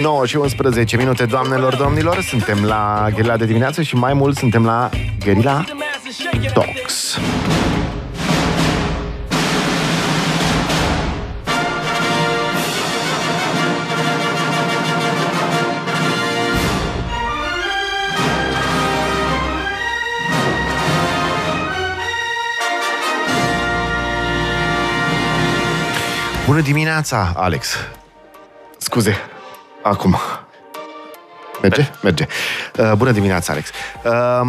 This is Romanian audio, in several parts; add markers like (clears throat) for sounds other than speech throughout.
9 și 11 minute, doamnelor, domnilor, suntem la Gherila de dimineață și mai mult suntem la Gherila Talks. Bună dimineața, Alex. Scuze, acum. Merge? Merge. Uh, bună dimineața, Alex. Uh,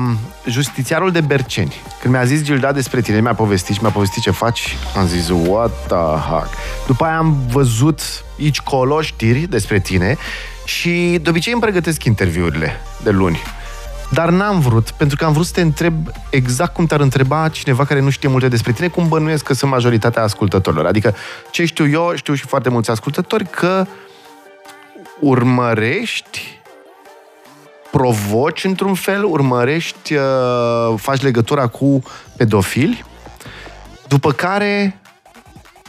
justițiarul de Berceni. Când mi-a zis Gilda despre tine, mi-a povestit și mi-a povestit ce faci, am zis, what the fuck. După aia am văzut aici colo știri despre tine și de obicei îmi pregătesc interviurile de luni. Dar n-am vrut, pentru că am vrut să te întreb exact cum te-ar întreba cineva care nu știe multe despre tine, cum bănuiesc că sunt majoritatea ascultătorilor. Adică, ce știu eu, știu și foarte mulți ascultători, că urmărești provoci într-un fel, urmărești, uh, faci legătura cu pedofili, după care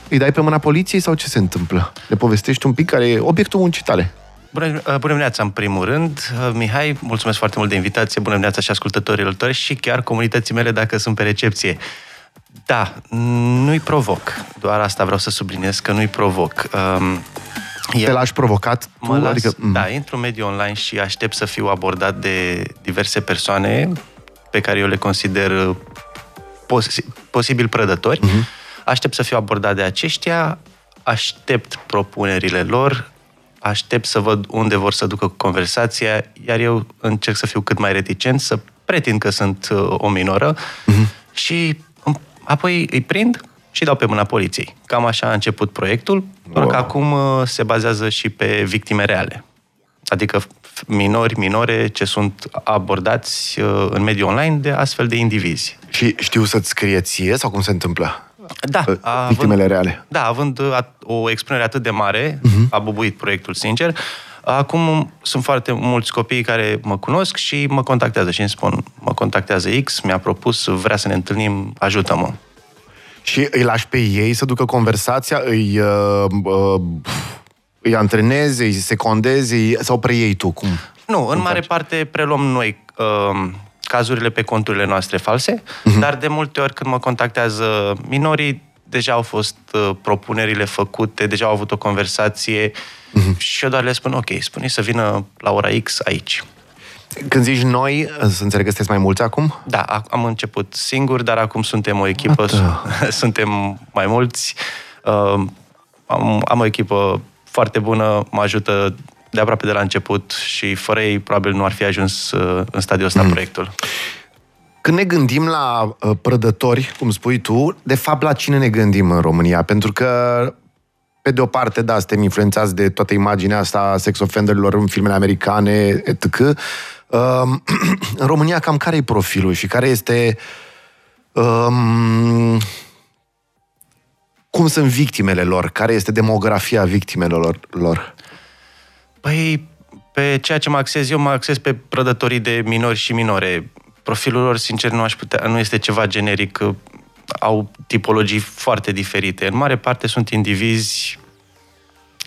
îi dai pe mâna poliției sau ce se întâmplă? Le povestești un pic care e obiectul muncii tale. Bună, uh, bună dimineața, în primul rând. Uh, Mihai, mulțumesc foarte mult de invitație. Bună dimineața și ascultătorilor tăi și chiar comunității mele dacă sunt pe recepție. Da, nu-i provoc. Doar asta vreau să subliniez, că nu-i provoc. Um, te lași provocat? Tu? Mă las, adică... Da, intru în mediul online și aștept să fiu abordat de diverse persoane pe care eu le consider uh, pos- posibil prădători. Uh-huh. Aștept să fiu abordat de aceștia, aștept propunerile lor, aștept să văd unde vor să ducă conversația, iar eu încerc să fiu cât mai reticent, să pretind că sunt uh, o minoră uh-huh. și um, apoi îi prind și dau pe mâna poliției. Cam așa a început proiectul, doar wow. că acum uh, se bazează și pe victime reale. Adică minori, minore, ce sunt abordați uh, în mediul online de astfel de indivizi. Și știu să-ți scrie ție sau cum se întâmplă? Da. Victimele având, reale. Da, având o expunere atât de mare, uh-huh. a bubuit proiectul, sincer, Acum sunt foarte mulți copii care mă cunosc și mă contactează și îmi spun, mă contactează X, mi-a propus, vrea să ne întâlnim, ajută-mă. Și îi lași pe ei să ducă conversația, îi, uh, uh, îi antrenezi, îi secondezi îi, sau preiei tu? Cum? Nu, în mare faci? parte preluăm noi uh, cazurile pe conturile noastre false, uh-huh. dar de multe ori când mă contactează minorii, deja au fost uh, propunerile făcute, deja au avut o conversație uh-huh. și eu doar le spun, ok, spune să vină la ora X aici. Când zici noi, să înțeleg că sunteți mai mulți acum? Da, am început singur, dar acum suntem o echipă, (laughs) suntem mai mulți. Uh, am, am o echipă foarte bună, mă ajută de aproape de la început și fără ei probabil nu ar fi ajuns uh, în stadiul ăsta mm. proiectul. Când ne gândim la uh, prădători, cum spui tu, de fapt la cine ne gândim în România? Pentru că pe de o parte, da, suntem influențați de toată imaginea asta a sex offenderilor în filmele americane, etc. Um, (clears throat) în România, cam care e profilul și care este... Um, cum sunt victimele lor? Care este demografia victimelor lor? Păi, pe ceea ce mă axez eu, mă axez pe prădătorii de minori și minore. Profilul lor, sincer, nu aș putea, nu este ceva generic. Au tipologii foarte diferite. În mare parte sunt indivizi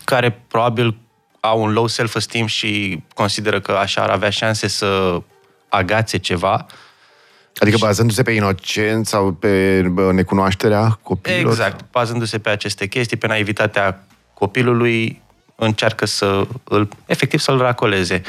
care probabil au un low self-esteem și consideră că așa ar avea șanse să agațe ceva. Adică bazându-se pe inocență sau pe necunoașterea copilului? Exact, bazându-se pe aceste chestii, pe naivitatea copilului, încearcă să îl, efectiv să-l racoleze.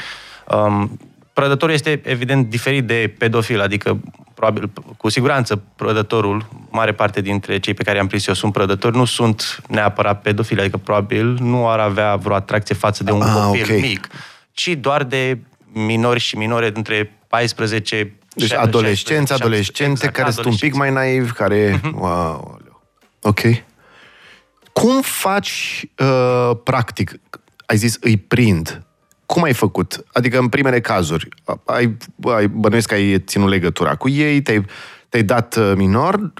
Um, prădătorul este evident diferit de pedofil, adică probabil, cu siguranță prădătorul, mare parte dintre cei pe care am prins eu sunt prădători, nu sunt neapărat pedofili, adică probabil nu ar avea vreo atracție față de un ah, copil okay. mic, ci doar de minori și minore dintre 14 deci adolescenți, adolescente exact, care sunt un pic mai naivi, care... Uh-huh. Wow, ok. Cum faci uh, practic? Ai zis îi prind. Cum ai făcut? Adică în primele cazuri, ai, ai bănuiesc că ai ținut legătura cu ei, te-ai, te-ai dat uh, minor,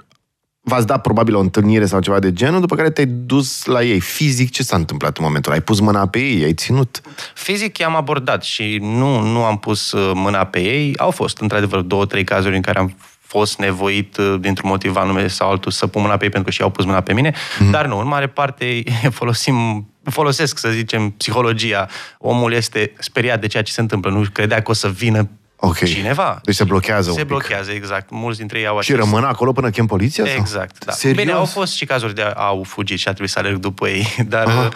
v-ați dat probabil o întâlnire sau ceva de genul, după care te-ai dus la ei. Fizic, ce s-a întâmplat în momentul Ai pus mâna pe ei? Ai ținut? Fizic i-am abordat și nu, nu am pus uh, mâna pe ei. Au fost, într-adevăr, două, trei cazuri în care am fost nevoit uh, dintr-un motiv anume sau altul să pun mâna pe ei pentru că și au pus mâna pe mine, mm. dar nu, în mare parte (laughs) folosim, folosesc, să zicem, psihologia. Omul este speriat de ceea ce se întâmplă, nu credea că o să vină okay. cineva. Deci se blochează Se un blochează, exact. Mulți dintre ei au Și rămân acolo până chem poliția? Exact, sau? da. Serios? Bine, au fost și cazuri de au fugit și a trebuit să alerg după ei, (laughs) dar... Aha.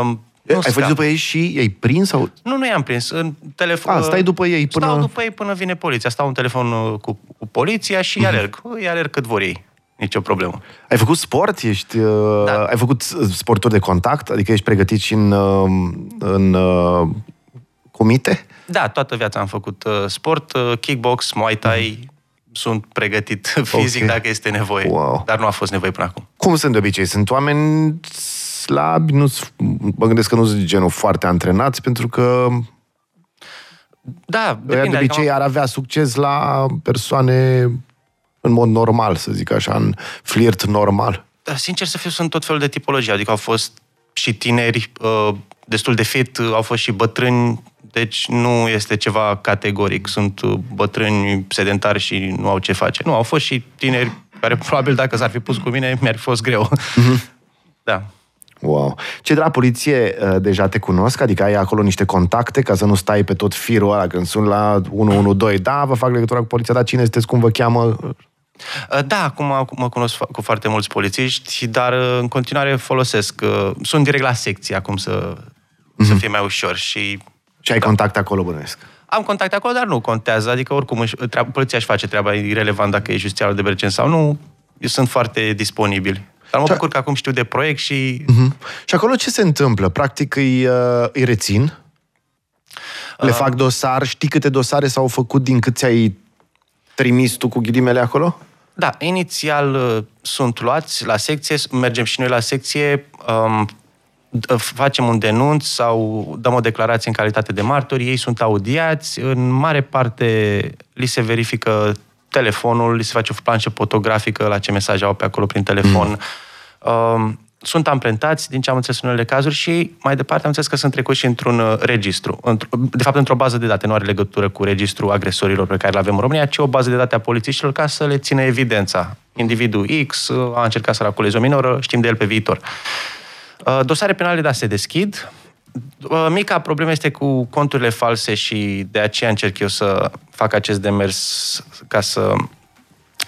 Um, nu Ai fugit după ei și ei prins? Sau? Nu, nu i-am prins. În telefon... A, stai după ei până... Stau după ei până vine poliția. Stau în telefon uh, cu, cu poliția și mm-hmm. alerg. Îi alerg cât vor ei. Nici o problemă. Ai făcut sport? Ești, uh, da. Ai făcut uh, sporturi de contact? Adică ești pregătit și în, în comite? Da, toată viața am făcut sport, kickbox, muay thai, mm-hmm. Sunt pregătit (laughs) fizic okay. dacă este nevoie. Wow. Dar nu a fost nevoie până acum. Cum sunt de obicei? Sunt oameni slabi, nu mă gândesc că nu sunt genul foarte antrenați, pentru că da, depinde, de obicei adică ar avea succes la persoane în mod normal, să zic așa, în flirt normal. Da, sincer să fiu, sunt tot felul de tipologii, adică au fost și tineri uh, destul de fit, uh, au fost și bătrâni, deci nu este ceva categoric. Sunt uh, bătrâni sedentari și nu au ce face. Nu, au fost și tineri care (laughs) probabil dacă s-ar fi pus cu mine, mi-ar fi fost greu. Mm-hmm. (laughs) Da. Wow. Ce de la poliție uh, deja te cunosc? Adică ai acolo niște contacte ca să nu stai pe tot firul ăla când sunt la 112. Da, vă fac legătura cu poliția, dar cine sunteți, cum vă cheamă? Uh, da, acum mă cunosc cu foarte mulți polițiști, dar uh, în continuare folosesc. Sunt direct la secție acum să, mm-hmm. să fie mai ușor și... Și ai da. contact acolo, bănuiesc? Am contact acolo, dar nu contează. Adică oricum își, treaba, poliția își face treaba, irrelevant dacă e justițiarul de Bercen sau nu. Sunt foarte disponibili. Dar mă bucur că acum știu de proiect și... Uh-huh. Și acolo ce se întâmplă? Practic îi, uh, îi rețin? Le uh... fac dosar? Știi câte dosare s-au făcut din cât ți-ai trimis tu cu ghilimele acolo? Da, inițial uh, sunt luați la secție, mergem și noi la secție, um, facem un denunț sau dăm o declarație în calitate de martori, ei sunt audiați, în mare parte li se verifică telefonul, li se face o planșă fotografică la ce mesaje au pe acolo prin telefon. Mm. Um, sunt amprentați, din ce am înțeles în unele cazuri, și mai departe am înțeles că sunt trecuți și într-un uh, registru. De fapt, într-o bază de date. Nu are legătură cu registrul agresorilor pe care le avem în România, ci o bază de date a polițiștilor ca să le țină evidența. Individul X uh, a încercat să raculeze o minoră, știm de el pe viitor. Uh, dosare penale, da, se deschid. Mica problemă este cu conturile false și de aceea încerc eu să fac acest demers ca să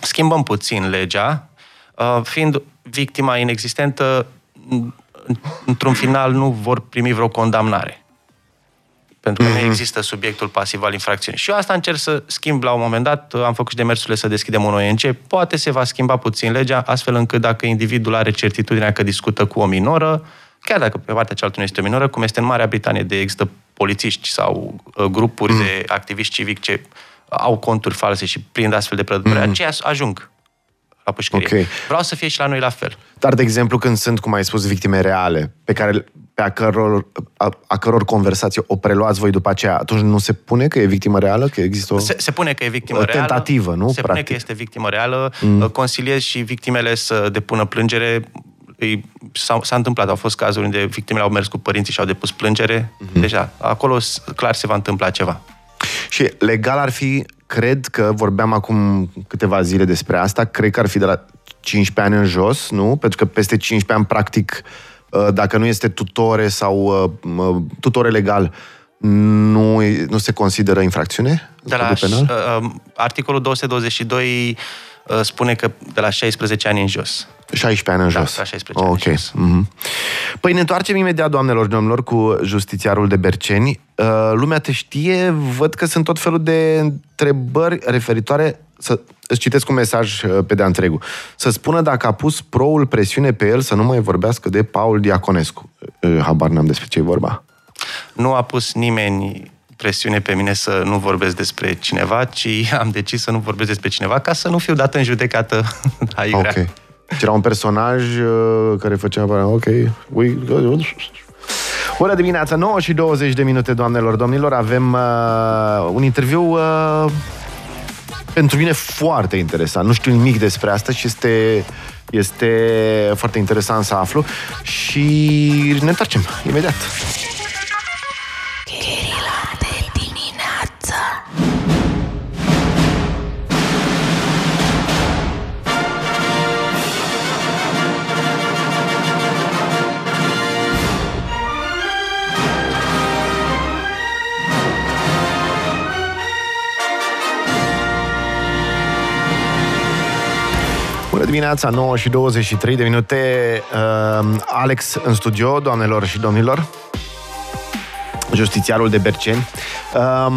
schimbăm puțin legea, uh, fiind victima inexistentă, într-un final nu vor primi vreo condamnare. Pentru că mm-hmm. nu mhm. există subiectul pasiv al infracțiunii. Și eu asta încerc să schimb la un moment dat, am făcut și demersurile să deschidem un ONG, poate se va schimba puțin legea, astfel încât dacă individul are certitudinea că discută cu o minoră, chiar dacă pe partea cealaltă nu este o minoră, cum este în Marea Britanie, de există polițiști sau uh, grupuri mm. de activiști civici ce au conturi false și prind astfel de prădători, mm. aceia ajung la pușcărie. Okay. Vreau să fie și la noi la fel. Dar, de exemplu, când sunt, cum ai spus, victime reale, pe care pe a căror, a, a căror conversație o preluați voi după aceea, atunci nu se pune că e victimă reală? Că există o se, se pune că e victimă reală. Tentativă, nu? Se Practic. pune că este victimă reală. Mm. Consiliez și victimele să depună plângere îi, s-a, s-a întâmplat, au fost cazuri unde victimele au mers cu părinții și au depus plângere. Mm-hmm. Deja, acolo clar se va întâmpla ceva. Și legal ar fi, cred că vorbeam acum câteva zile despre asta, cred că ar fi de la 15 ani în jos, nu? Pentru că peste 15 ani, practic, uh, dacă nu este tutore sau uh, tutore legal, nu, nu se consideră infracțiune? De la penal? Uh, articolul 222 spune că de la 16 ani în jos. 16 ani în da, jos. Da, 16 ani okay. în jos. Mm-hmm. Păi ne întoarcem imediat, doamnelor și domnilor, cu justițiarul de Berceni. Uh, lumea te știe, văd că sunt tot felul de întrebări referitoare să îți citesc un mesaj uh, pe de-a întregul. Să spună dacă a pus proul presiune pe el să nu mai vorbească de Paul Diaconescu. Uh, habar n-am despre ce e vorba. Nu a pus nimeni presiune pe mine să nu vorbesc despre cineva, ci am decis să nu vorbesc despre cineva ca să nu fiu dat în judecată (laughs) aiurea. Ok. Deci era un personaj uh, care făcea... Ok, we... Bună dimineața, 9 și 20 de minute, doamnelor, domnilor. Avem uh, un interviu uh, pentru mine foarte interesant. Nu știu nimic despre asta și este, este foarte interesant să aflu. Și ne întoarcem imediat. Dimineața, 9 și 23 de minute. Uh, Alex în studio, doamnelor și domnilor. Justițiarul de Berceni. Uh,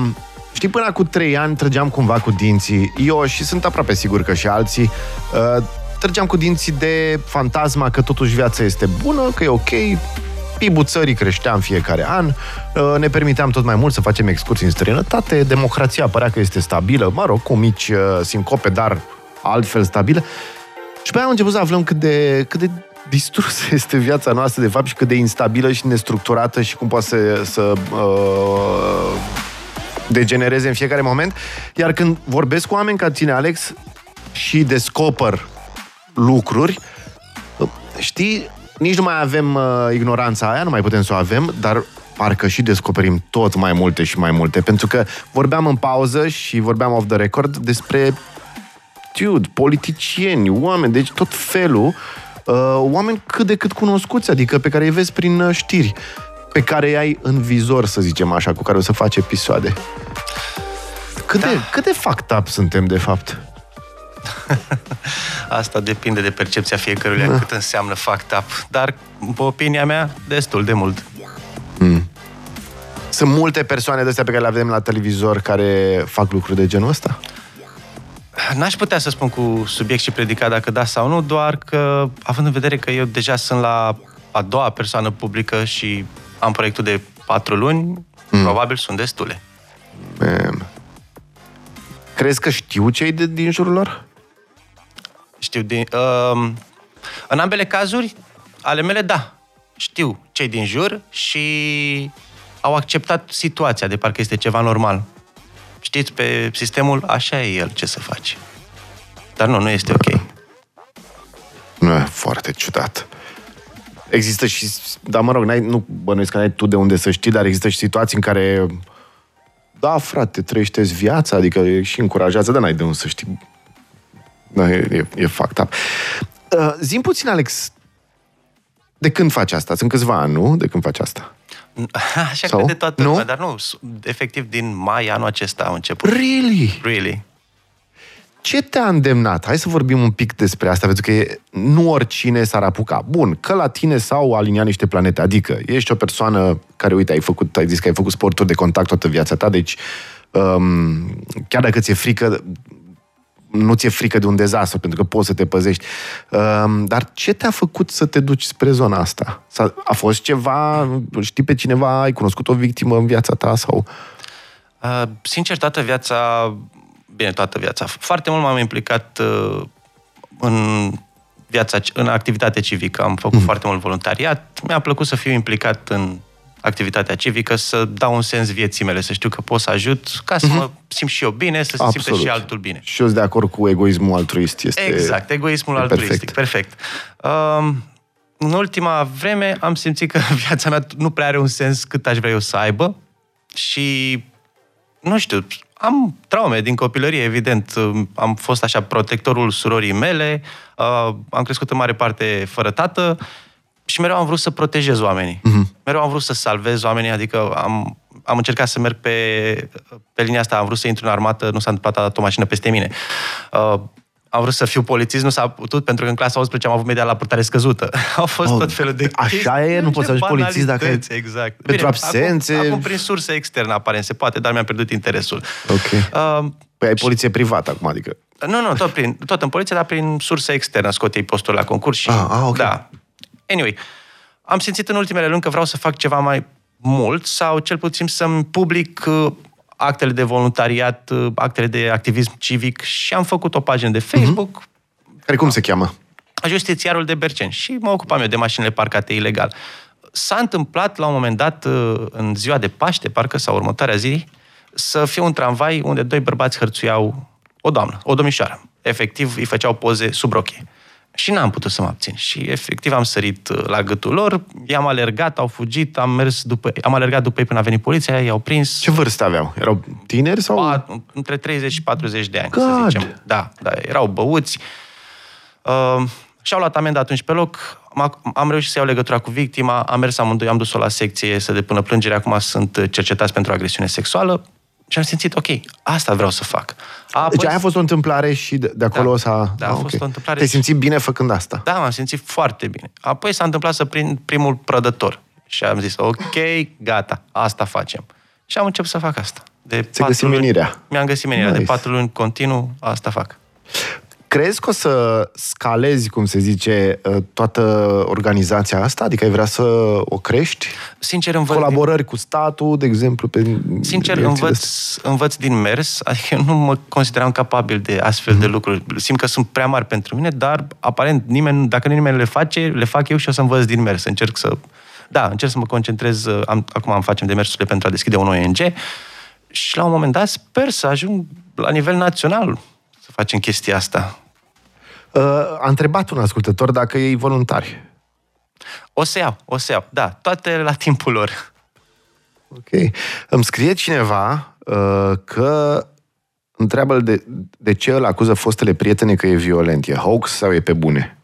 știi, până cu 3 ani trăgeam cumva cu dinții. Eu și sunt aproape sigur că și alții uh, trăgeam cu dinții de fantasma că totuși viața este bună, că e ok, PIB-ul țării creștea în fiecare an, uh, ne permiteam tot mai mult să facem excursii în străinătate, democrația părea că este stabilă, mă rog, cu mici uh, sincope, dar altfel stabilă. Și pe aia am început să aflăm cât de, cât de distrusă (laughs) este viața noastră, de fapt, și cât de instabilă și nestructurată și cum poate să, să uh, degenereze în fiecare moment. Iar când vorbesc cu oameni ca tine, Alex, și descoper lucruri, știi, nici nu mai avem uh, ignoranța aia, nu mai putem să o avem, dar parcă și descoperim tot mai multe și mai multe. Pentru că vorbeam în pauză și vorbeam off the record despre dude, politicieni, oameni, deci tot felul, uh, oameni cât de cât cunoscuți, adică pe care îi vezi prin uh, știri, pe care îi ai în vizor, să zicem așa, cu care o să faci episoade. Cât, da. de, cât de fucked up suntem, de fapt? (laughs) Asta depinde de percepția fiecăruia da. cât înseamnă fucked up. Dar, pe opinia mea, destul de mult. Mm. Sunt multe persoane de astea pe care le avem la televizor care fac lucruri de genul ăsta? N-aș putea să spun cu subiect și predicat dacă da sau nu, doar că, având în vedere că eu deja sunt la a doua persoană publică și am proiectul de patru luni, mm. probabil sunt destule. Man. Crezi că știu cei de, din jurul lor? Știu din... Uh, în ambele cazuri, ale mele, da. Știu cei din jur și au acceptat situația de parcă este ceva normal. Știți, pe sistemul, așa e el, ce să faci. Dar nu, nu este ok. Nu, e foarte ciudat. Există și, dar mă rog, n-ai, nu bănuiesc că n-ai tu de unde să știi, dar există și situații în care da, frate, trăiește viața, adică e și încurajează, dar n-ai de unde să știi da, e, e, e fucked up. Uh, zim puțin, Alex, de când faci asta? Sunt câțiva ani, nu? De când faci asta? (laughs) Așa Sau? crede toată nu? lumea, dar nu, efectiv din mai anul acesta au început. Really? Really. Ce te-a îndemnat? Hai să vorbim un pic despre asta, pentru că e, nu oricine s-ar apuca. Bun, că la tine s-au aliniat niște planete, adică ești o persoană care, uite, ai făcut, ai zis că ai făcut sporturi de contact toată viața ta, deci um, chiar dacă ți-e frică, nu ți-e frică de un dezastru, pentru că poți să te păzești. Um, dar ce te-a făcut să te duci spre zona asta? A fost ceva, știi pe cineva, ai cunoscut o victimă în viața ta sau... Uh, sincer, toată viața, bine, toată viața, foarte mult m-am implicat uh, în viața, în activitate civică. Am făcut mm. foarte mult voluntariat. Mi-a plăcut să fiu implicat în activitatea civică, să dau un sens vieții mele, să știu că pot să ajut ca să mm-hmm. mă simt și eu bine, să se Absolut. simte și altul bine. Și eu sunt de acord cu egoismul altruist. Este exact, egoismul altruistic, perfect. perfect. Um, în ultima vreme am simțit că (laughs) viața mea nu prea are un sens cât aș vrea eu să aibă și, nu știu, am traume din copilărie, evident. Am fost așa protectorul surorii mele, uh, am crescut în mare parte fără tată și mereu am vrut să protejez oamenii. Uh-huh. Mereu am vrut să salvez oamenii, adică am, am încercat să merg pe, pe linia asta, am vrut să intru în armată, nu s-a întâmplat, a dat o mașină peste mine. Uh, am vrut să fiu polițist, nu s-a putut, pentru că în clasa 11 am avut media la purtare scăzută. (laughs) Au fost oh, tot felul de Așa e, nu poți să ajungi polițist dacă ai... Exact. Pentru Bine, absențe... Acum, acum, prin surse externe, aparent, se poate, dar mi-am pierdut interesul. Ok. Uh, păi ai poliție și... privată acum, adică... Nu, nu, tot, prin, tot în poliție, dar prin surse externe. Scot ei postul la concurs și... Ah, ah ok. Da. Anyway, am simțit în ultimele luni că vreau să fac ceva mai mult sau cel puțin să-mi public uh, actele de voluntariat, uh, actele de activism civic și am făcut o pagină de Facebook. Mm-hmm. Care cum se cheamă? Justițiarul de Berceni. Și mă ocupam eu de mașinile parcate ilegal. S-a întâmplat la un moment dat, uh, în ziua de Paște, parcă, sau următoarea zi, să fie un tramvai unde doi bărbați hărțuiau o doamnă, o domnișoară. Efectiv, îi făceau poze sub rochie. Și n-am putut să mă abțin. Și efectiv am sărit uh, la gâtul lor, i-am alergat, au fugit, am mers după, am alergat după ei până a venit poliția, i-au prins. Ce vârstă aveau? Erau tineri sau? A, între 30 și 40 de ani, God. să zicem. Da, da, erau băuți. Uh, și-au luat amendă atunci pe loc, am, am reușit să iau legătura cu victima, am mers amândoi, am dus-o la secție să depună plângere, acum sunt cercetați pentru agresiune sexuală. Și am simțit, ok, asta vreau să fac. Apoi, deci aia a fost o întâmplare și de, de acolo da, s-a... Da, a ah, fost okay. o întâmplare. Te-ai simțit bine făcând asta? Da, m-am simțit foarte bine. Apoi s-a întâmplat să prind primul prădător. Și am zis, ok, gata, asta facem. Și am început să fac asta. De Ți-ai găsit menirea. Mi-am găsit menirea. Nice. De patru luni continuu, asta fac. Crezi că o să scalezi, cum se zice, uh, toată organizația asta? Adică ai vrea să o crești? Sincer, învăț... Colaborări cu statul, de exemplu? Pe Sincer, învăț, de... învăț din mers. Adică eu nu mă consideram capabil de astfel mm-hmm. de mhm. lucruri. Simt că sunt prea mari pentru mine, dar aparent nimeni, dacă nimeni le face, le fac eu și o să învăț din mers. Încerc să... Da, încerc să mă concentrez. Uh, am, acum am facem demersurile pentru a deschide un ONG și la un moment dat sper să ajung la nivel național să facem chestia asta. Uh, a întrebat un ascultător dacă ei voluntari. O să iau, o să iau. Da, toate la timpul lor. Ok. Îmi scrie cineva uh, că întreabă de, de ce îl acuză fostele prietene că e violent. E hoax sau e pe bune?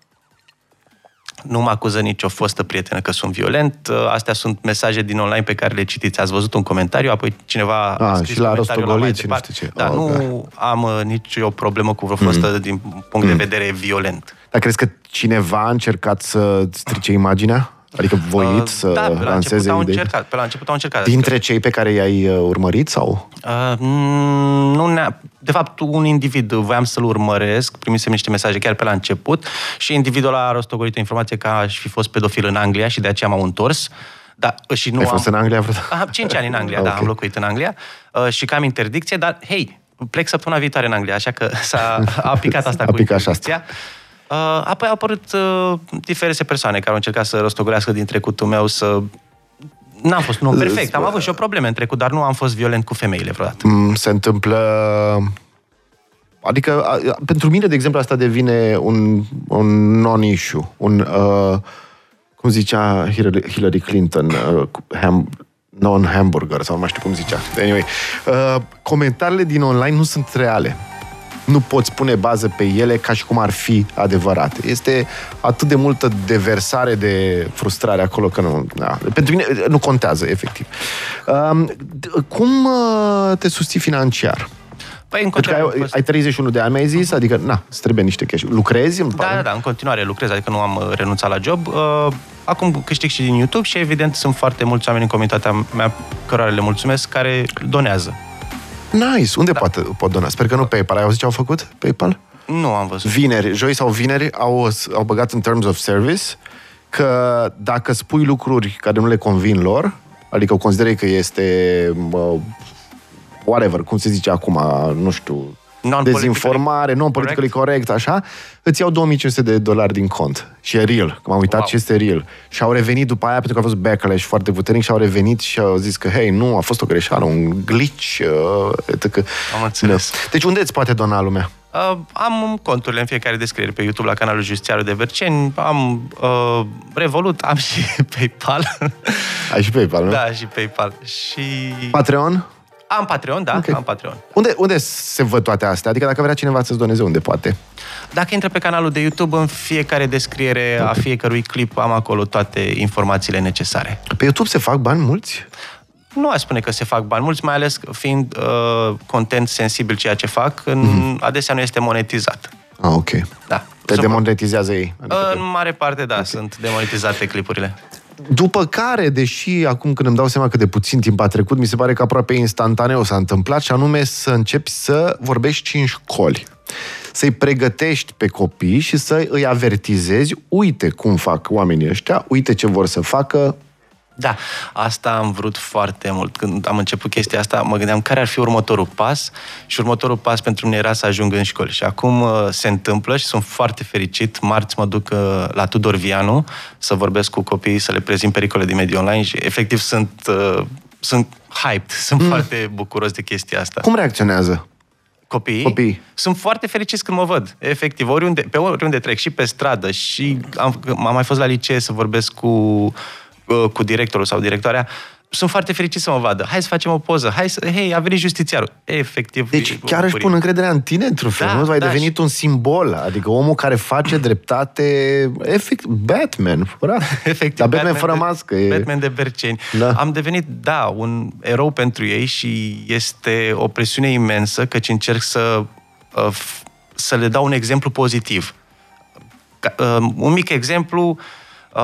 Nu mă acuză nicio fostă prietenă că sunt violent. Uh, astea sunt mesaje din online pe care le citiți. Ați văzut un comentariu, apoi cineva a, a scris și la rostogoliți, nu știu ce. Da, oh, nu okay. am uh, nicio problemă cu vreo fostă mm. din punct mm. de vedere violent. Dar crezi că cineva a încercat să strice imaginea? Adică voit uh, să da, pe la lanseze au încercat, pe la început au încercat. Dintre cei pe care i-ai uh, urmărit sau? Uh, nu ne De fapt, un individ voiam să-l urmăresc, primisem niște mesaje chiar pe la început și individul a rostogolit o informație că aș fi fost pedofil în Anglia și de aceea m-au întors. Da, și nu Ai am... fost în Anglia vreodată? Ah, 5 ani în Anglia, (laughs) okay. da, am locuit în Anglia uh, și că am interdicție, dar hei, plec săptămâna viitoare în Anglia, așa că s-a aplicat asta (laughs) a cu interdicția. Asta. Uh, apoi au apărut uh, diverse persoane care au încercat să răstogolească din trecutul meu, să N-am fost un om perfect, am avut și o probleme în trecut, dar nu am fost violent cu femeile vreodată. Mm, se întâmplă... Adică, pentru mine, de exemplu, asta devine un, un non-issue, un, uh, cum zicea Hillary Clinton, uh, ham, non-hamburger, sau nu mai știu cum zicea. Anyway, uh, comentariile din online nu sunt reale nu poți pune bază pe ele ca și cum ar fi adevărate. Este atât de multă deversare de frustrare acolo că nu... Da. Pentru mine nu contează, efectiv. Um, cum uh, te susții financiar? Păi, în continuare, ai, ai 31 de ani, mi-ai zis? Adică, na, îți trebuie niște cash. Lucrezi? Da, da, da, în continuare lucrez, adică nu am uh, renunțat la job. Uh, acum câștig și din YouTube și, evident, sunt foarte mulți oameni în comunitatea mea, cărora le mulțumesc, care donează. Nice! Unde da. poate, pot dona? Sper că nu PayPal. Ai auzit ce au făcut PayPal? Nu am văzut. Vineri, joi sau vineri au, au băgat în terms of service că dacă spui lucruri care nu le convin lor, adică consideră că este uh, whatever, cum se zice acum, nu știu, dezinformare, non-politically correct. correct, așa, îți iau 2500 de dolari din cont. Și e real, că m-am uitat wow. și este real. Și au revenit după aia, pentru că a fost backlash foarte puternic și au revenit și au zis că, hei, nu, a fost o greșeală, un glitch, uh, etc. Am înțeles. Da. Deci unde îți poate dona lumea? Uh, am conturile în fiecare descriere pe YouTube la canalul Justițiarul de Verceni, am uh, Revolut, am și (laughs) PayPal. Ai și PayPal, nu? Da, și PayPal. Și... Patreon? Am Patreon, da, okay. am Patreon. Unde, unde se văd toate astea? Adică dacă vrea cineva să-ți doneze, unde poate? Dacă intră pe canalul de YouTube, în fiecare descriere okay. a fiecărui clip am acolo toate informațiile necesare. Pe YouTube se fac bani mulți? Nu aș spune că se fac bani mulți, mai ales fiind uh, content sensibil ceea ce fac, în, mm-hmm. adesea nu este monetizat. Ah, ok. Da. Te demonetizează ei? Adică în mare parte, da, okay. sunt demonetizate clipurile. După care, deși acum când îmi dau seama că de puțin timp a trecut, mi se pare că aproape instantaneu s-a întâmplat și anume să începi să vorbești în școli. Să-i pregătești pe copii și să îi avertizezi, uite cum fac oamenii ăștia, uite ce vor să facă, da, asta am vrut foarte mult. Când am început chestia asta, mă gândeam care ar fi următorul pas și următorul pas pentru mine era să ajung în școli. Și acum uh, se întâmplă și sunt foarte fericit. Marți mă duc uh, la Tudor Vianu să vorbesc cu copiii, să le prezint pericole din mediul online și efectiv sunt, uh, sunt hyped, (laughs) sunt mm. foarte bucuros de chestia asta. Cum reacționează? Copiii, Copiii sunt foarte fericiți când mă văd. Efectiv, oriunde, pe oriunde trec, și pe stradă, și am, am mai fost la licee să vorbesc cu Uh, cu directorul sau directoarea, sunt foarte fericit să mă vadă. Hai să facem o poză. Hai să... Hei, a venit justițiarul. Efectiv. Deci chiar își pun încrederea în tine, într-un fel. Da, nu? Ai da, devenit și... un simbol. Adică omul care face dreptate... Efect, Batman. Fără... (laughs) Efectiv. Dar Batman, Batman fără de, mască. E... Batman de Berceni. Da. Am devenit, da, un erou pentru ei și este o presiune imensă căci încerc să, uh, să le dau un exemplu pozitiv. Uh, un mic exemplu...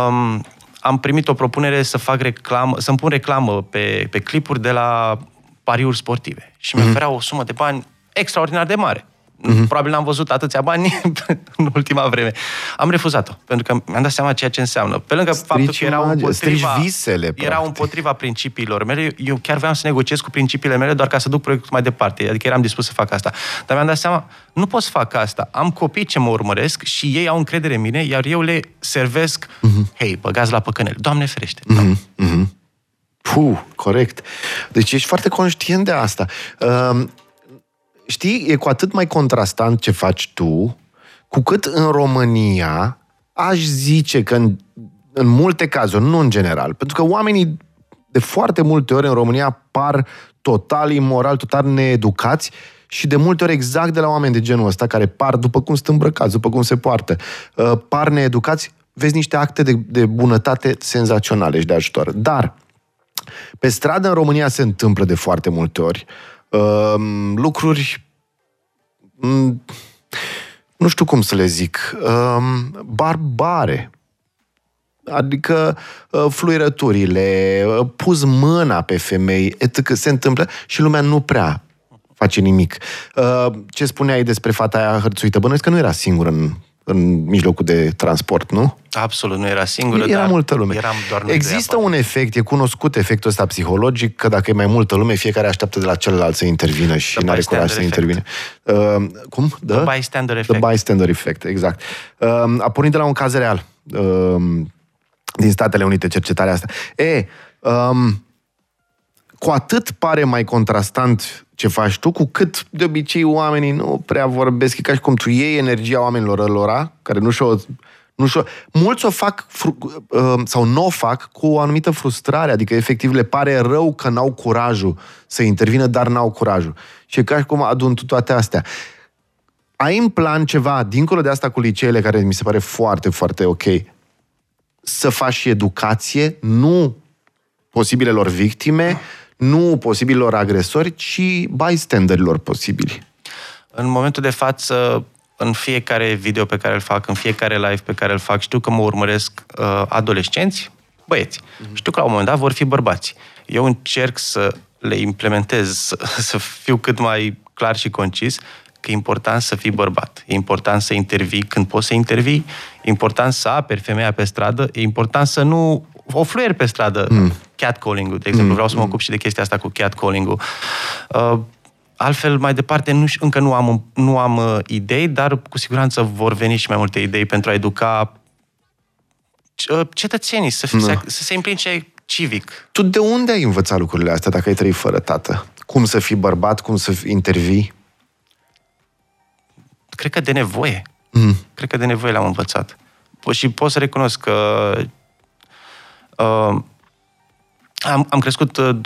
Um, am primit o propunere să fac reclamă, să-mi pun reclamă pe, pe clipuri de la pariuri sportive. Și mi-a mm-hmm. o sumă de bani extraordinar de mare. Mm-hmm. Probabil n-am văzut atâția bani (laughs) în ultima vreme. Am refuzat-o, pentru că mi-am dat seama ceea ce înseamnă. Pe lângă strici faptul că erau împotriva, visele, erau împotriva principiilor mele, eu chiar vreau să negociez cu principiile mele doar ca să duc proiectul mai departe. Adică eram dispus să fac asta. Dar mi-am dat seama, nu pot să fac asta. Am copii ce mă urmăresc și ei au încredere în mine, iar eu le servesc, mm-hmm. hei, băgați la păcănel. Doamne ferește. Mm-hmm. Mm-hmm. Puh, corect. Deci ești foarte conștient de asta. Uh, știi, e cu atât mai contrastant ce faci tu, cu cât în România aș zice că în, în multe cazuri, nu în general, pentru că oamenii de foarte multe ori în România par total imoral, total needucați și de multe ori exact de la oameni de genul ăsta care par, după cum sunt îmbrăcați, după cum se poartă, uh, par needucați, vezi niște acte de, de bunătate senzaționale și de ajutor. Dar pe stradă în România se întâmplă de foarte multe ori uh, lucruri mm, nu știu cum să le zic, uh, barbare. Adică uh, fluierăturile, uh, pus mâna pe femei, etc. se întâmplă și lumea nu prea face nimic. Uh, ce spuneai despre fata aia hărțuită? Bănuiesc că nu era singură în în mijlocul de transport, nu? Absolut, nu era singură, era dar multă lume. Eram doar Există un efect, e cunoscut efectul ăsta psihologic, că dacă e mai multă lume, fiecare așteaptă de la celălalt să intervină și nu are curaj să intervine. Uh, cum? The, the bystander effect. The bystander effect, exact. Uh, a pornit de la un caz real uh, din Statele Unite, cercetarea asta. E, um, cu atât pare mai contrastant ce faci tu, cu cât de obicei oamenii nu prea vorbesc, e ca și cum tu iei energia oamenilor lor, care nu și-o nu știu, mulți o fac fru, uh, sau nu o fac cu o anumită frustrare, adică efectiv le pare rău că n-au curajul să intervină, dar n-au curajul. Și e ca și cum adun tu toate astea. Ai în plan ceva, dincolo de asta cu liceele, care mi se pare foarte, foarte ok, să faci și educație, nu posibilelor victime, nu posibilor agresori, ci bystanderilor posibili. În momentul de față, în fiecare video pe care îl fac, în fiecare live pe care îl fac, știu că mă urmăresc uh, adolescenți, băieți. Mm-hmm. Știu că la un moment dat vor fi bărbați. Eu încerc să le implementez, să, (laughs) să fiu cât mai clar și concis, că e important să fii bărbat. E important să intervii când poți să intervii, e important să aperi femeia pe stradă, e important să nu o fluier pe stradă, mm. catcalling-ul, de exemplu. Mm. Vreau să mă ocup și de chestia asta cu catcalling-ul. Uh, altfel, mai departe, nu, încă nu am, nu am uh, idei, dar cu siguranță vor veni și mai multe idei pentru a educa uh, cetățenii să, fie, să, să se implice civic. Tu de unde ai învățat lucrurile astea dacă ai trăit fără tată? Cum să fii bărbat, cum să intervii? Cred că de nevoie. Mm. Cred că de nevoie l-am învățat. Și pot să recunosc că Uh, am, am crescut uh,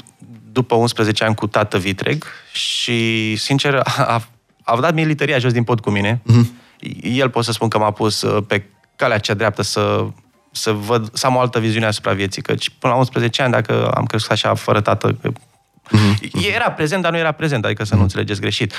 după 11 ani cu tată vitreg și, sincer, (laughs) a, a dat mie lităria jos din pod cu mine. Mm-hmm. El pot să spun că m-a pus uh, pe calea cea dreaptă să, să, văd, să am o altă viziune asupra vieții. Căci până la 11 ani, dacă am crescut așa fără tată, mm-hmm. era prezent, dar nu era prezent, adică să mm-hmm. nu mhm. înțelegeți greșit.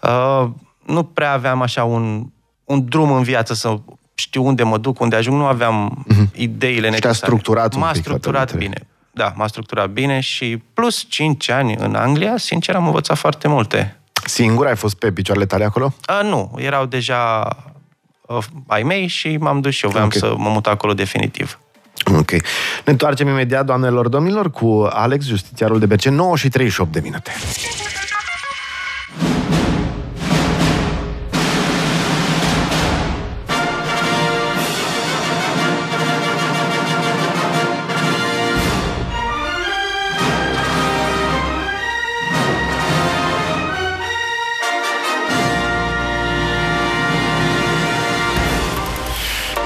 Uh, nu prea aveam așa un, un drum în viață să știu unde mă duc, unde ajung, nu aveam uh-huh. ideile necesare. Și structurat M-a structurat bine. Da, m-a structurat bine și plus 5 ani în Anglia, sincer, am învățat foarte multe. Singur ai fost pe picioarele tale acolo? A, nu, erau deja uh, ai mei și m-am dus și eu, vreau okay. să mă mut acolo definitiv. Ok. Ne întoarcem imediat, doamnelor, domnilor, cu Alex, justițiarul de BC, 9 și 38 de minute.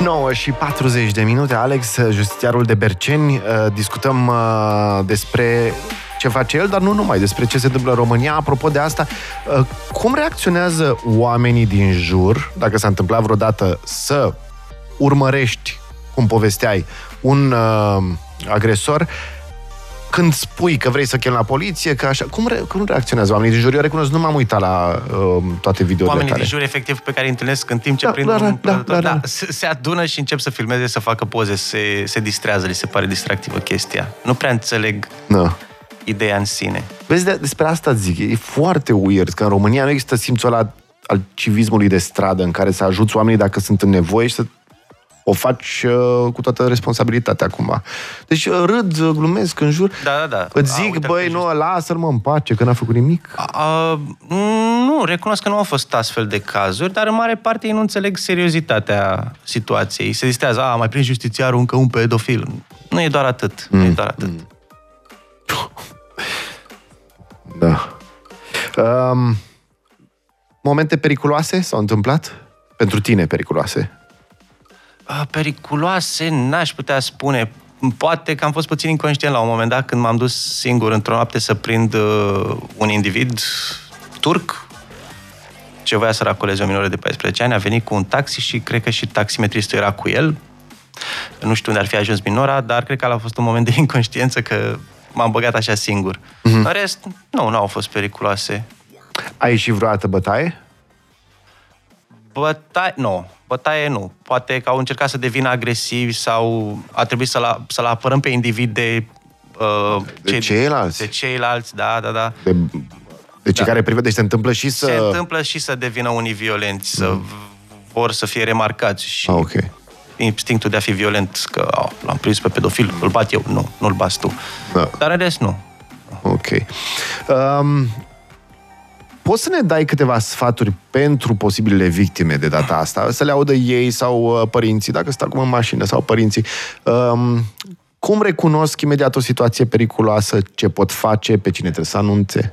9 și 40 de minute, Alex, justițiarul de Berceni. Uh, discutăm uh, despre ce face el, dar nu numai, despre ce se întâmplă în România. Apropo de asta, uh, cum reacționează oamenii din jur, dacă s-a întâmplat vreodată să urmărești, cum povesteai, un agresor, când spui că vrei să chem la poliție, că așa, cum, re, cum reacționează oamenii din jur? Eu recunosc, nu m-am uitat la uh, toate videourile Oamenii tale. din jur, efectiv, pe care îi întâlnesc în timp ce Da, prind da, un da, da, da, da. se, se adună și încep să filmeze, să facă poze, se, se distrează, li se pare distractivă chestia. Nu prea înțeleg Da. ideea în sine. Vezi, de, despre asta zic, e foarte weird că în România nu există simțul ăla al civismului de stradă în care să ajuți oamenii dacă sunt în nevoie și să o faci uh, cu toată responsabilitatea cumva. Deci uh, râd, uh, glumesc în jur. Da, da, da. Îți A, zic, uite-l băi, pe nu, lasă-l mă în pace, că n-a făcut nimic. A, nu, recunosc că nu au fost astfel de cazuri, dar în mare parte ei nu înțeleg seriozitatea situației. Se distrează, a, mai prins justițiarul încă un pedofil. Nu e doar atât. Mm. Nu e doar atât. Mm. Da. Um, momente periculoase s-au întâmplat? Pentru tine periculoase? A, Periculoase, n-aș putea spune. Poate că am fost puțin inconștient la un moment dat când m-am dus singur într-o noapte să prind uh, un individ turc ce voia să racoleze o minoră de 14 ani, a venit cu un taxi și cred că și taximetristul era cu el. Nu știu unde ar fi ajuns minora, dar cred că a fost un moment de inconștiență că m-am băgat așa singur. Mm-hmm. În rest, nu, nu au fost periculoase. Ai ieșit vreodată bătaie? Bătaie, nu. Bătaie nu. Poate că au încercat să devină agresivi sau a trebuit să-l, să-l apărăm pe individ de... Uh, De ceilalți? De ceilalți, da, da, da. De, de cei Da. care privesc, deci se întâmplă și să... Se întâmplă și să devină unii violenți, să vor să fie remarcați și Ah, ok. instinctul de a fi violent, că oh, l-am prins pe pedofil, îl bat eu. Nu, nu-l bați tu. Da. Dar în rest, nu. Ok. Um, poți să ne dai câteva sfaturi pentru posibilele victime de data asta? Să le audă ei sau uh, părinții, dacă sunt acum în mașină, sau părinții. Um, cum recunosc imediat o situație periculoasă? Ce pot face? Pe cine trebuie să anunțe?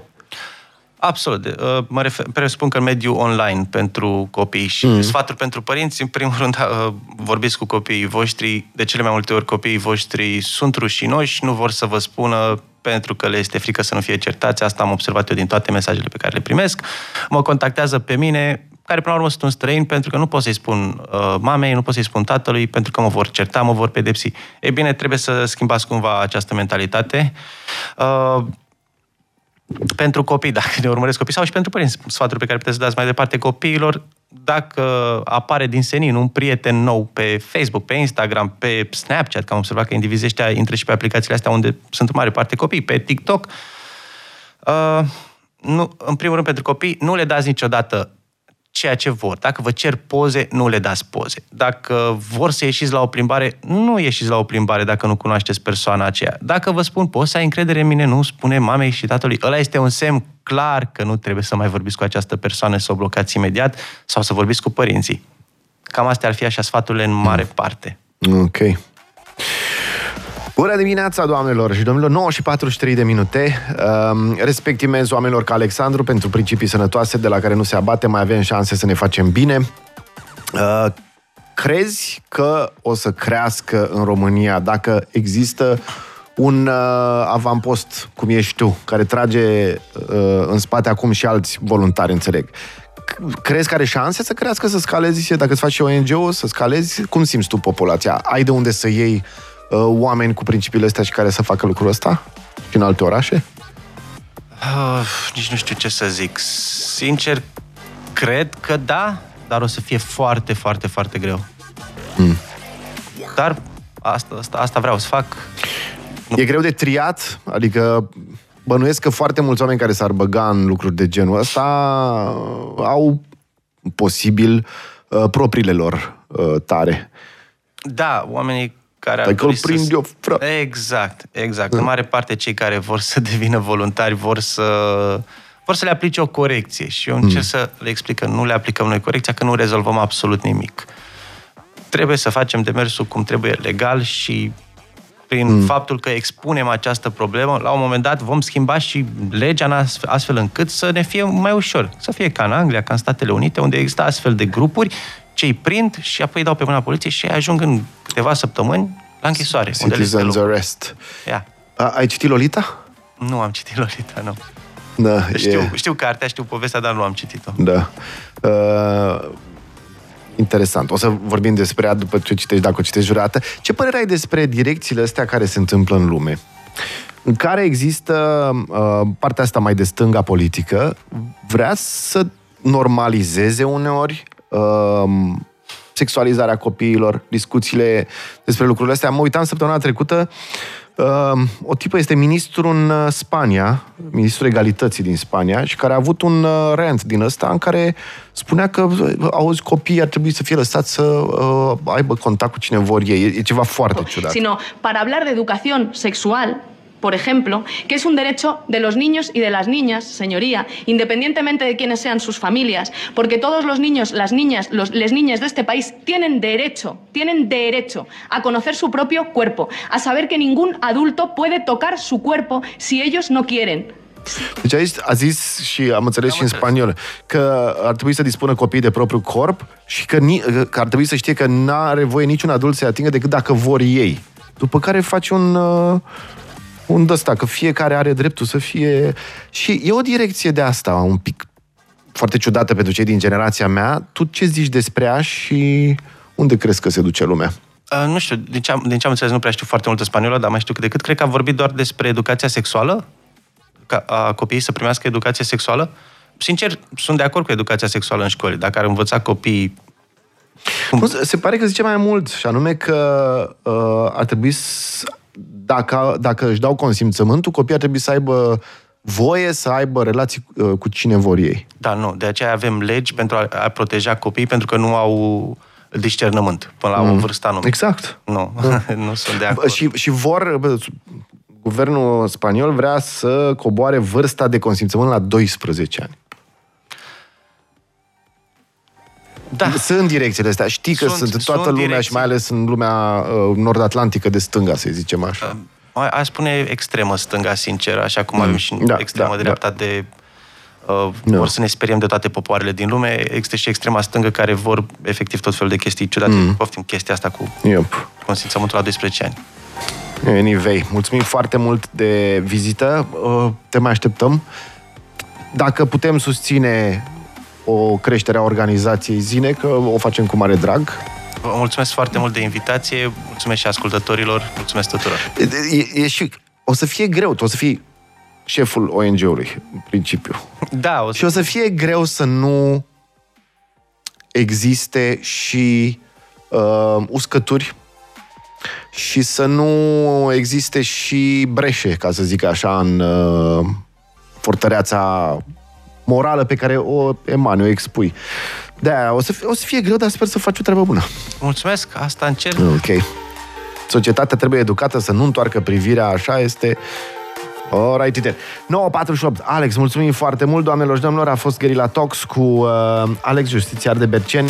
Absolut. Uh, Mă refer, presupun că în mediul online pentru copii și mm. sfaturi pentru părinți, în primul rând, uh, vorbiți cu copiii voștri. De cele mai multe ori copiii voștri sunt rușinoși, nu vor să vă spună pentru că le este frică să nu fie certați. Asta am observat eu din toate mesajele pe care le primesc. Mă contactează pe mine, care până la urmă sunt un străin, pentru că nu pot să-i spun uh, mamei, nu pot să-i spun tatălui, pentru că mă vor certa, mă vor pedepsi. E bine, trebuie să schimbați cumva această mentalitate. Uh, pentru copii, dacă ne urmăresc copii, sau și pentru părinți, sfaturi pe care puteți să dați mai departe copiilor, dacă apare din senin un prieten nou pe Facebook, pe Instagram, pe Snapchat, că am observat că indivizii ăștia intră și pe aplicațiile astea unde sunt în mare parte copii, pe TikTok, uh, nu, în primul rând pentru copii, nu le dați niciodată ceea ce vor. Dacă vă cer poze, nu le dați poze. Dacă vor să ieșiți la o plimbare, nu ieșiți la o plimbare dacă nu cunoașteți persoana aceea. Dacă vă spun, poți să ai încredere în mine, nu spune mamei și tatălui. Ăla este un semn clar că nu trebuie să mai vorbiți cu această persoană, să o blocați imediat sau să vorbiți cu părinții. Cam astea ar fi așa sfaturile în mare parte. Ok. Bună dimineața, doamnelor și domnilor, 9 și 43 de minute. Um, respect imens oamenilor ca Alexandru pentru principii sănătoase de la care nu se abate, mai avem șanse să ne facem bine. Uh, crezi că o să crească în România dacă există un uh, avampost, cum ești tu, care trage uh, în spate acum și alți voluntari, înțeleg. C- Crezi că are șanse să crească, să scalezi, dacă îți faci și ONG-ul, să scalezi? Cum simți tu populația? Ai de unde să iei uh, oameni cu principiile astea și care să facă lucrul ăsta? Și în alte orașe? Uh, nici nu știu ce să zic. Sincer, cred că da, dar o să fie foarte, foarte, foarte greu. Mm. Dar asta, asta, asta vreau să fac. E greu de triat, adică bănuiesc că foarte mulți oameni care s-ar băga în lucruri de genul ăsta au posibil uh, propriile lor uh, tare. Da, oamenii care ar Adică îl dori să- prind eu, frate. Exact, exact. În mare parte cei care vor să (laughs) devină voluntari vor să vor să le aplice o corecție și eu încerc să le explic că nu le aplicăm noi corecția, că nu rezolvăm absolut nimic. Trebuie să facem demersul cum trebuie legal și prin mm. faptul că expunem această problemă, la un moment dat vom schimba și legea în astfel, astfel încât să ne fie mai ușor. Să fie ca în Anglia, ca în Statele Unite, unde există astfel de grupuri cei prind și apoi îi dau pe mâna poliției și ajung în câteva săptămâni la închisoare. unde le este Citizens locul. arrest. Ia. A, ai citit Lolita? Nu am citit Lolita, nu. Da, Știu, e, știu cartea, știu povestea, dar nu am citit-o. da. Uh, interesant. O să vorbim despre ea după ce o citești, dacă o citești jurată. Ce părere ai despre direcțiile astea care se întâmplă în lume? În care există uh, partea asta mai de stânga politică, vrea să normalizeze uneori uh, sexualizarea copiilor, discuțiile despre lucrurile astea. Mă uitam săptămâna trecută, uh, o tipă este ministru în uh, Spania, ministrul egalității din Spania, și care a avut un uh, rant din ăsta în care spunea că, uh, auzi, copiii ar trebui să fie lăsați să uh, aibă contact cu cine vor ei. E, e ceva foarte ciudat. sino para hablar de educación sexual, por ejemplo, que es un derecho de los niños y de las niñas, señoría, independientemente de quiénes sean sus familias, porque todos los niños, las niñas, los, les niñas de este país tienen derecho, tienen derecho a conocer su propio cuerpo, a saber que ningún adulto puede tocar su cuerpo si ellos no quieren. Deci aici a zis și am înțeles Am și în spaniolă că ar trebui să dispună copiii de propriul corp și că, ni, că ar trebui să știe că n-are voie niciun adult să-i atingă decât dacă vor ei. După care faci un, uh, un ăsta, că fiecare are dreptul să fie... Și e o direcție de asta, un pic foarte ciudată pentru cei din generația mea. Tu ce zici despre ea și unde crezi că se duce lumea? Uh, nu știu, din ce, am, din ce am înțeles, nu prea știu foarte multă spaniolă, dar mai știu cât de cât. Cred că a vorbit doar despre educația sexuală, ca a copiii să primească educație sexuală. Sincer, sunt de acord cu educația sexuală în școli. Dacă ar învăța copiii Nu, se pare că zice mai mult, și anume că uh, ar trebui să, dacă, dacă își dau consimțământul, copiii ar trebui să aibă voie să aibă relații uh, cu cine vor ei. Da, nu. De aceea avem legi pentru a, a proteja copiii, pentru că nu au discernământ până la o vârstă anumită. Exact. Nu, (laughs) nu sunt de Bă, acord. Și, și vor, bă, guvernul spaniol vrea să coboare vârsta de consimțământ la 12 ani. Da, Sunt direcțiile astea. Știi că sunt, Sunt- sunt în toată sunt lumea direcții. și mai ales în lumea uh, nord-atlantică de stânga, să zicem așa. a, a spune extremă stânga, sincer, așa cum avem și Da, extremă da, dreapta de... Uh, Da. Vor să ne speriem de toate popoarele din lume. Există și extrema stângă care vor efectiv tot felul de chestii ciudate. Mm. Poftim chestia asta cu Yep. consimțământul la 12 ani. Anyway, mulțumim foarte mult de vizită. Uh, Te mai așteptăm. Dacă putem susține o creștere a organizației Zine, că o facem cu mare drag. Vă mulțumesc foarte mult de invitație, mulțumesc și ascultătorilor, mulțumesc tuturor. E, e, e și, o să fie greu, tu o să fii șeful ONG-ului, în principiu. Da, o să... Și o să fie greu să nu existe și uh, uscături și să nu existe și breșe, ca să zic așa, în uh, fortăreața morală pe care o emani, o expui. de o să, fie, o să fie greu, dar sper să faci o treabă bună. Mulțumesc, asta încerc. Ok. Societatea trebuie educată să nu întoarcă privirea, așa este. Alright, it 948. Alex, mulțumim foarte mult, doamnelor și domnilor. A fost Gherila Talks cu uh, Alex, justițiar de Berceni.